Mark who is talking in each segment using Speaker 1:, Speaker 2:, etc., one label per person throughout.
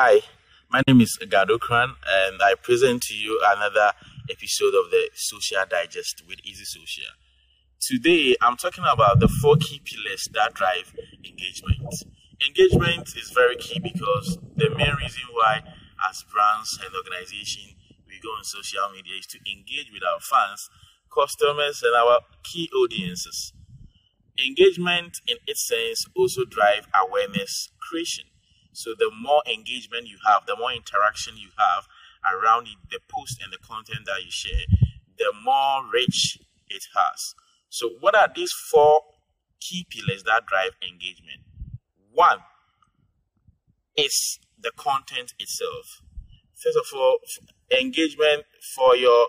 Speaker 1: Hi, my name is Gado Kran, and I present to you another episode of the Social Digest with Easy Social. Today, I'm talking about the four key pillars that drive engagement. Engagement is very key because the main reason why, as brands and organizations, we go on social media is to engage with our fans, customers, and our key audiences. Engagement, in its sense, also drive awareness creation. So the more engagement you have, the more interaction you have around the post and the content that you share, the more rich it has. So what are these four key pillars that drive engagement? One is the content itself. First of all, engagement for your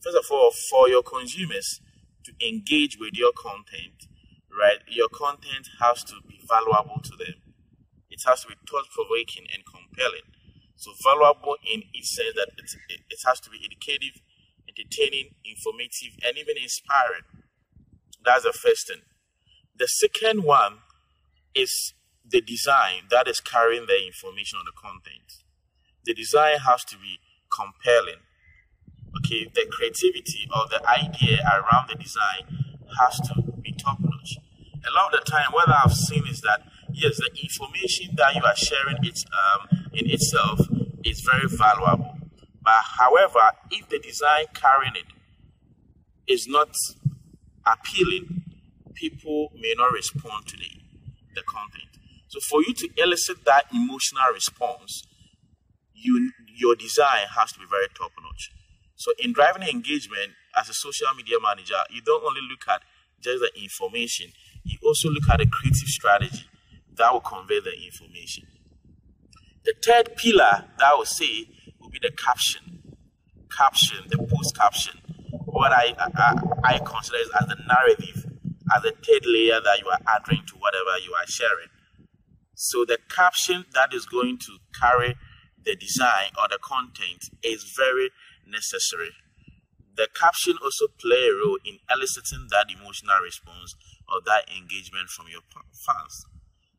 Speaker 1: first of all for your consumers to engage with your content, right? Your content has to be valuable to them it has to be thought provoking and compelling. So valuable in its sense that it, it has to be educative, entertaining, informative, and even inspiring. That's the first thing. The second one is the design that is carrying the information on the content. The design has to be compelling. Okay, the creativity or the idea around the design has to be top notch. A lot of the time, what I've seen is that yes, the information that you are sharing um, in itself is very valuable. But however, if the design carrying it is not appealing, people may not respond to the, the content. So for you to elicit that emotional response, you your design has to be very top notch. So in driving engagement as a social media manager, you don't only look at just the information, you also look at the creative strategy that will convey the information. The third pillar that I will say will be the caption. Caption, the post caption. What I, I, I consider as the narrative, as the third layer that you are adding to whatever you are sharing. So the caption that is going to carry the design or the content is very necessary. The caption also play a role in eliciting that emotional response or that engagement from your fans.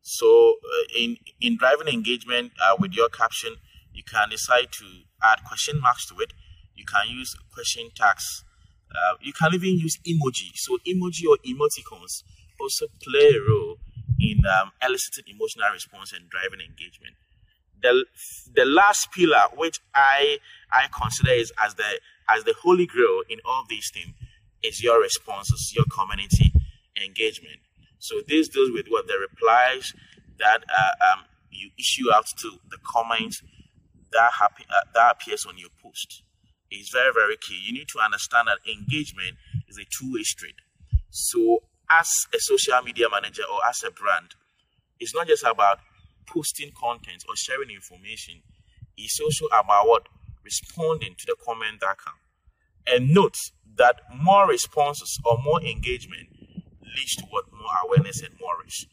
Speaker 1: So, uh, in in driving engagement uh, with your caption, you can decide to add question marks to it. You can use question tags. Uh, you can even use emoji. So, emoji or emoticons also play a role in um, eliciting emotional response and driving engagement. The the last pillar, which I I consider is as the as the holy grail in all these things, is your responses, your community engagement. So this deals with what the replies that uh, um, you issue out to the comments that happen uh, that appears on your post is very very key. You need to understand that engagement is a two-way street. So as a social media manager or as a brand, it's not just about posting content or sharing information. It's also about what responding to the comment that come. And note that more responses or more engagement leads to what more awareness and more reach.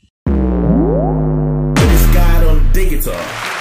Speaker 2: This guy on digital.